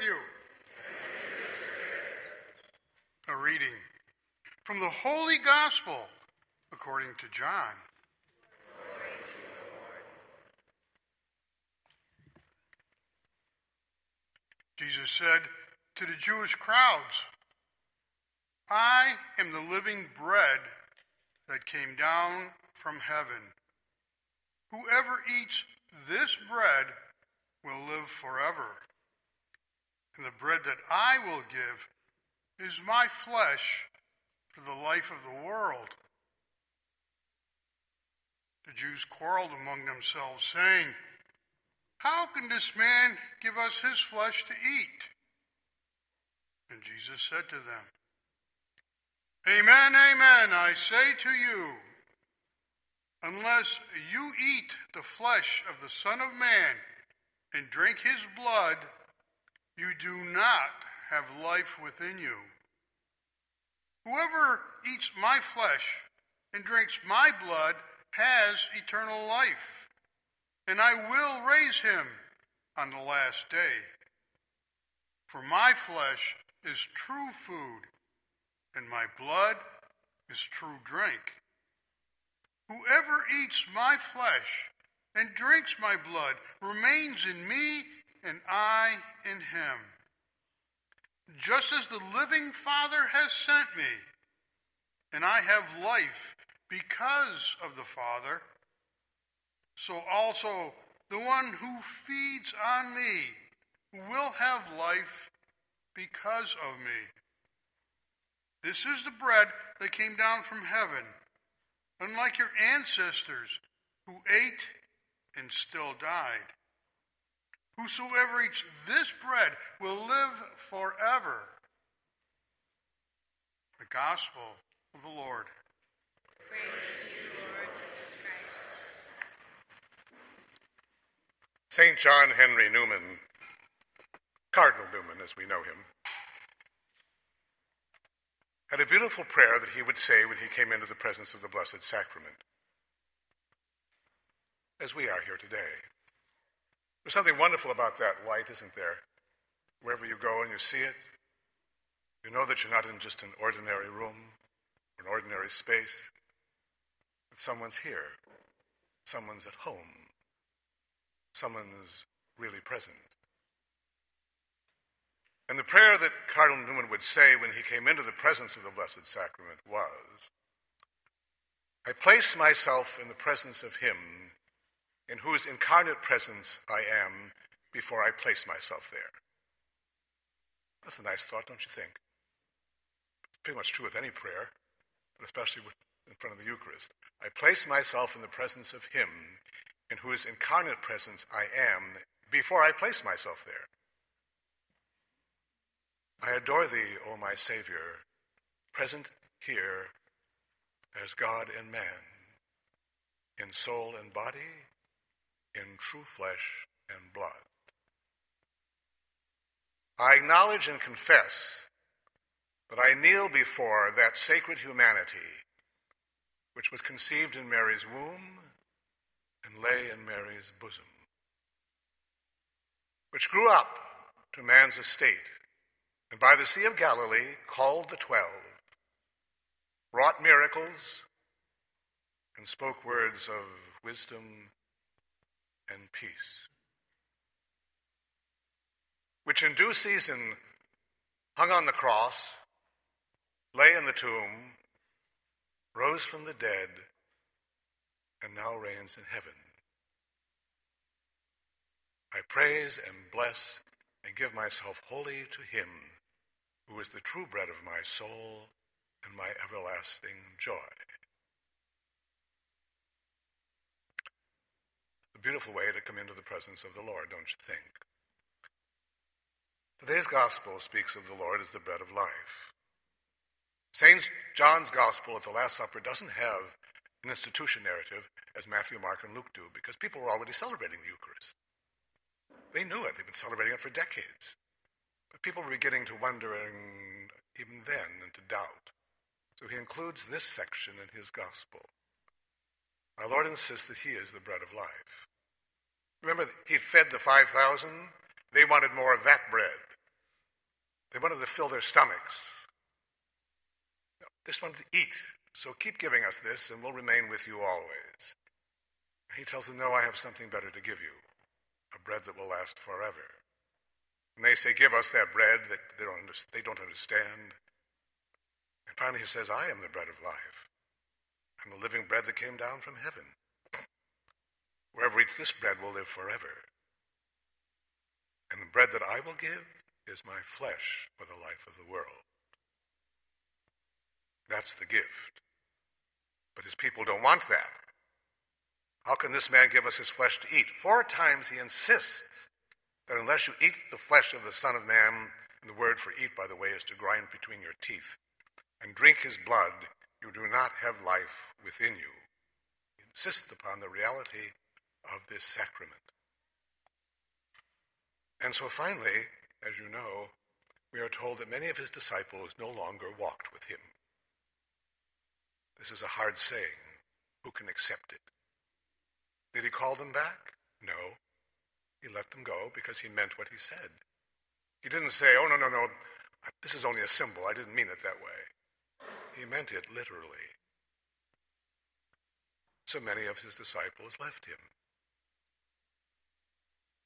with you. A reading from the Holy Gospel according to John. Jesus said to the Jewish crowds, I am the living bread that came down from heaven. Whoever eats this bread will live forever. And the bread that I will give is my flesh for the life of the world. The Jews quarreled among themselves, saying, How can this man give us his flesh to eat? And Jesus said to them, Amen, amen, I say to you, unless you eat the flesh of the Son of Man and drink his blood, you do not have life within you. Whoever eats my flesh and drinks my blood has eternal life, and I will raise him on the last day. For my flesh is true food and my blood is true drink. Whoever eats my flesh and drinks my blood remains in me, and I in him. Just as the living Father has sent me, and I have life because of the Father, so also the one who feeds on me will have life because of me. This is the bread that came down from heaven, unlike your ancestors who ate and still died. Whosoever eats this bread will live forever. The Gospel of the Lord. St. John Henry Newman, Cardinal Newman as we know him, had a beautiful prayer that he would say when he came into the presence of the Blessed Sacrament, as we are here today. There's something wonderful about that light, isn't there? Wherever you go and you see it, you know that you're not in just an ordinary room or an ordinary space, but someone's here, someone's at home, someone's really present. And the prayer that Cardinal Newman would say when he came into the presence of the Blessed Sacrament was I place myself in the presence of Him in whose incarnate presence I am before I place myself there. That's a nice thought, don't you think? It's pretty much true with any prayer, but especially in front of the Eucharist. I place myself in the presence of Him in whose incarnate presence I am before I place myself there. I adore thee, O my Savior, present here as God and man, in soul and body, in true flesh and blood. I acknowledge and confess that I kneel before that sacred humanity which was conceived in Mary's womb and lay in Mary's bosom, which grew up to man's estate and by the Sea of Galilee called the twelve, wrought miracles, and spoke words of wisdom and peace, which in due season hung on the cross, lay in the tomb, rose from the dead, and now reigns in heaven. I praise and bless and give myself wholly to him who is the true bread of my soul and my everlasting joy. A beautiful way to come into the presence of the Lord, don't you think? Today's gospel speaks of the Lord as the bread of life. St. John's gospel at the Last Supper doesn't have an institution narrative as Matthew, Mark, and Luke do because people were already celebrating the Eucharist. They knew it, they've been celebrating it for decades. But people were beginning to wonder, and even then, and to doubt. So he includes this section in his gospel. Our Lord insists that he is the bread of life. Remember, he fed the 5,000? They wanted more of that bread. They wanted to fill their stomachs. Just wanted to eat. So keep giving us this, and we'll remain with you always. He tells them, No, I have something better to give you a bread that will last forever. And they say, Give us that bread that they don't, they don't understand. And finally, he says, I am the bread of life. I'm the living bread that came down from heaven. Whoever eats this bread will live forever. And the bread that I will give is my flesh for the life of the world. That's the gift. But his people don't want that. How can this man give us his flesh to eat? Four times he insists that unless you eat the flesh of the Son of Man, and the word for eat, by the way, is to grind between your teeth, and drink his blood, you do not have life within you. He insists upon the reality of this sacrament. And so finally, as you know, we are told that many of his disciples no longer walked with him. This is a hard saying. Who can accept it? Did he call them back? No. He let them go because he meant what he said. He didn't say, oh, no, no, no, this is only a symbol. I didn't mean it that way. He meant it literally. So many of his disciples left him.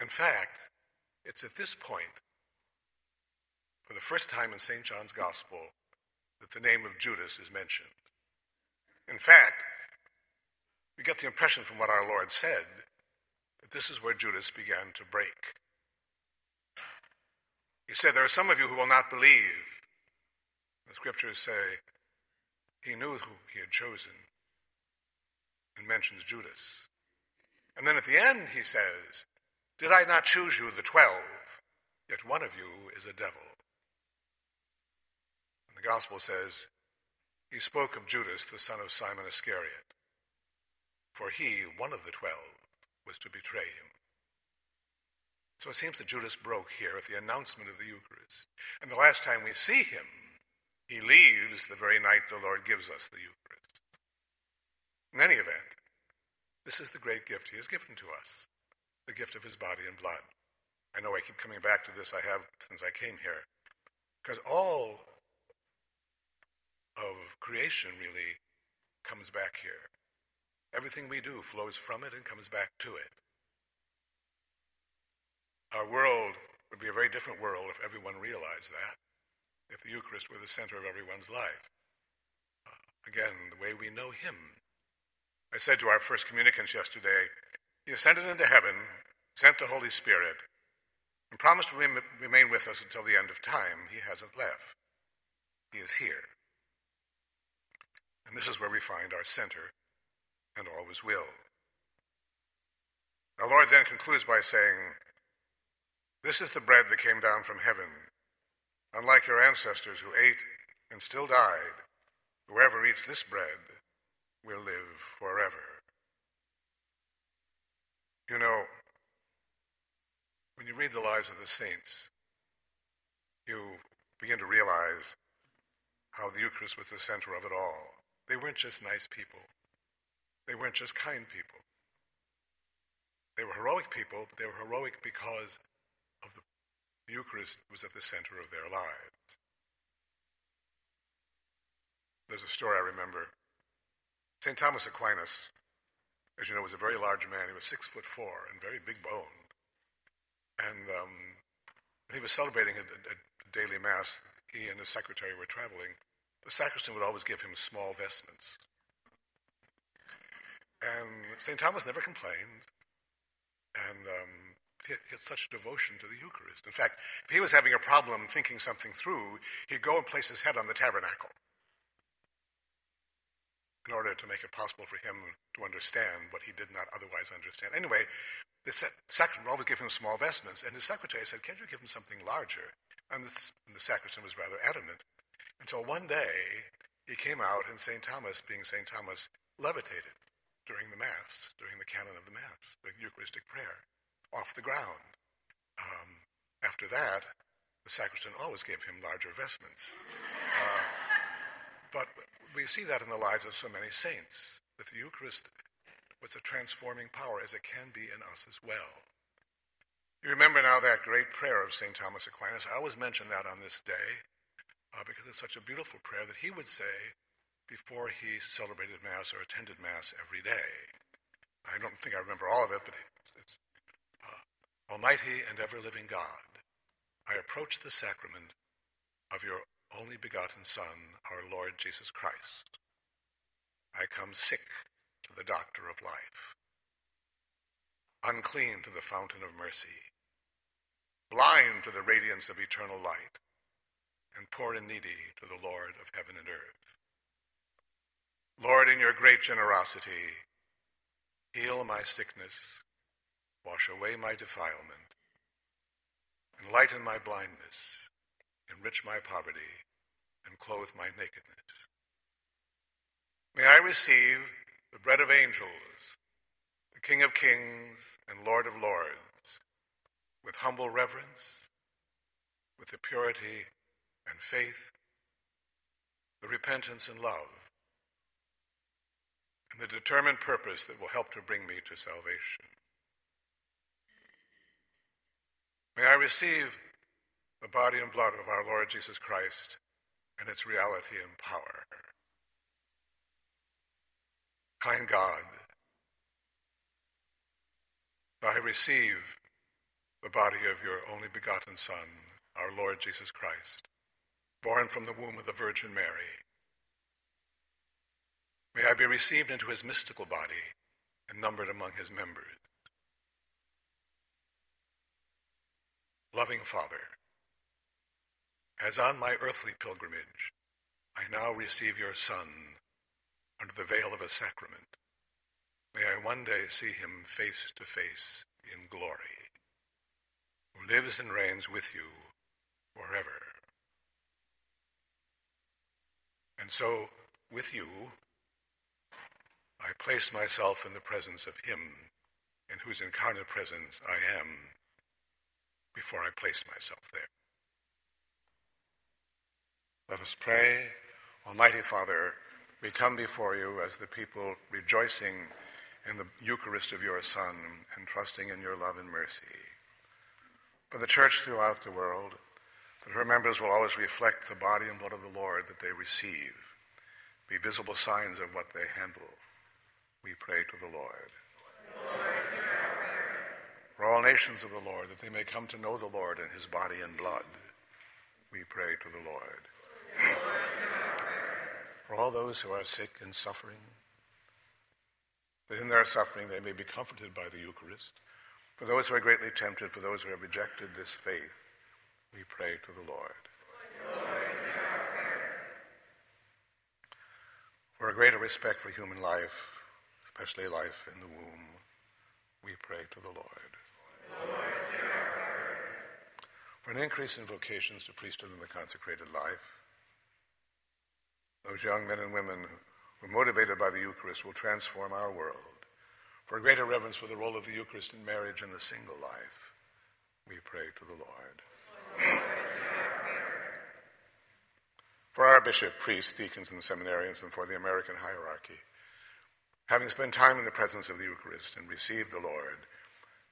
In fact, it's at this point, for the first time in St. John's Gospel, that the name of Judas is mentioned. In fact, we get the impression from what our Lord said that this is where Judas began to break. He said, There are some of you who will not believe. The scriptures say he knew who he had chosen and mentions Judas. And then at the end, he says, Did I not choose you, the twelve? Yet one of you is a devil. And the gospel says, he spoke of Judas, the son of Simon Iscariot, for he, one of the twelve, was to betray him. So it seems that Judas broke here at the announcement of the Eucharist. And the last time we see him, he leaves the very night the Lord gives us the Eucharist. In any event, this is the great gift he has given to us the gift of his body and blood. I know I keep coming back to this, I have since I came here. Because all of creation really comes back here. Everything we do flows from it and comes back to it. Our world would be a very different world if everyone realized that, if the Eucharist were the center of everyone's life. Again, the way we know Him. I said to our first communicants yesterday, He ascended into heaven, sent the Holy Spirit, and promised to remain with us until the end of time. He hasn't left. He is here. And this is where we find our center and always will. Our Lord then concludes by saying, This is the bread that came down from heaven. Unlike your ancestors who ate and still died, whoever eats this bread will live forever. You know, when you read the lives of the saints, you begin to realize how the Eucharist was the center of it all. They weren't just nice people. They weren't just kind people. They were heroic people, but they were heroic because of the Eucharist was at the center of their lives. There's a story I remember. St. Thomas Aquinas, as you know, was a very large man. He was six foot four and very big boned. And um, when he was celebrating a, a, a daily mass, he and his secretary were traveling the sacristan would always give him small vestments. And St. Thomas never complained, and um, he, had, he had such devotion to the Eucharist. In fact, if he was having a problem thinking something through, he'd go and place his head on the tabernacle in order to make it possible for him to understand what he did not otherwise understand. Anyway, the sacristan always gave him small vestments, and his secretary said, Can't you give him something larger? And the, and the sacristan was rather adamant. Until one day, he came out, and St. Thomas, being St. Thomas, levitated during the Mass, during the canon of the Mass, the Eucharistic prayer, off the ground. Um, after that, the sacristan always gave him larger vestments. But we see that in the lives of so many saints, that the Eucharist was a transforming power, as it can be in us as well. You remember now that great prayer of St. Thomas Aquinas. I always mention that on this day uh, because it's such a beautiful prayer that he would say before he celebrated Mass or attended Mass every day. I don't think I remember all of it, but it's uh, Almighty and ever living God, I approach the sacrament of your only begotten Son, our Lord Jesus Christ. I come sick to the doctor of life, unclean to the fountain of mercy blind to the radiance of eternal light, and poor and needy to the Lord of heaven and earth. Lord, in your great generosity, heal my sickness, wash away my defilement, enlighten my blindness, enrich my poverty, and clothe my nakedness. May I receive the bread of angels, the King of kings and Lord of lords, with humble reverence, with the purity and faith, the repentance and love, and the determined purpose that will help to bring me to salvation. May I receive the body and blood of our Lord Jesus Christ and its reality and power. Kind God, I receive the body of your only begotten Son, our Lord Jesus Christ, born from the womb of the Virgin Mary. May I be received into his mystical body and numbered among his members. Loving Father, as on my earthly pilgrimage, I now receive your Son under the veil of a sacrament. May I one day see him face to face in glory who lives and reigns with you forever. And so, with you, I place myself in the presence of Him in whose incarnate presence I am before I place myself there. Let us pray. Almighty Father, we come before you as the people rejoicing in the Eucharist of your Son and trusting in your love and mercy for the church throughout the world, that her members will always reflect the body and blood of the Lord that they receive, be visible signs of what they handle. We pray to the Lord. Lord for all nations of the Lord, that they may come to know the Lord and his body and blood, we pray to the Lord. For all those who are sick and suffering, that in their suffering they may be comforted by the Eucharist for those who are greatly tempted, for those who have rejected this faith, we pray to the Lord. for a greater respect for human life, especially life in the womb, we pray to the Lord. Lord for an increase in vocations to priesthood and the consecrated life, those young men and women who, are motivated by the Eucharist, will transform our world for a greater reverence for the role of the Eucharist in marriage and the single life, we pray to the Lord. for our bishop, priests, deacons, and seminarians, and for the American hierarchy, having spent time in the presence of the Eucharist and received the Lord,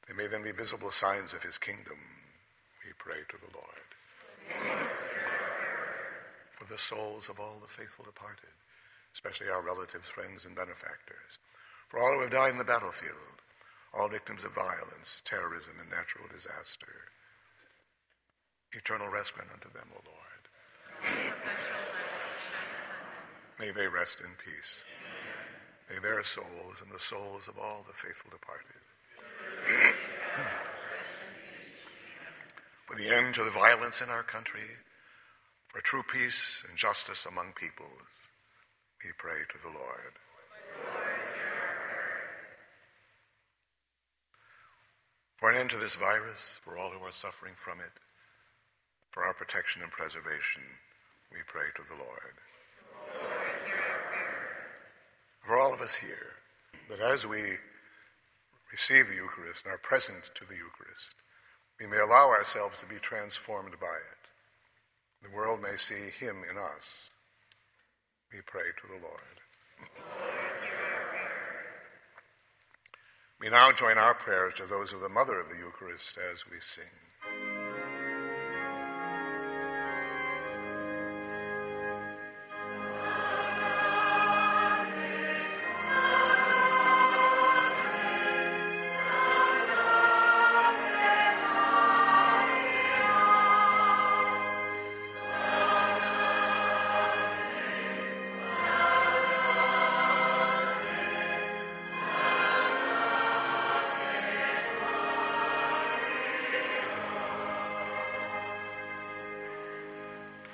they may then be visible signs of his kingdom. We pray to the Lord. For the souls of all the faithful departed, especially our relatives, friends, and benefactors for all who have died in the battlefield, all victims of violence, terrorism, and natural disaster. Eternal rest grant unto them, O Lord. May they rest in peace. May their souls and the souls of all the faithful departed. for the end to the violence in our country, for true peace and justice among peoples, we pray to the Lord. for an end to this virus, for all who are suffering from it, for our protection and preservation, we pray to the Lord. For all of us here, that as we receive the Eucharist and are present to the Eucharist, we may allow ourselves to be transformed by it. The world may see Him in us. We pray to the Lord. We now join our prayers to those of the Mother of the Eucharist as we sing.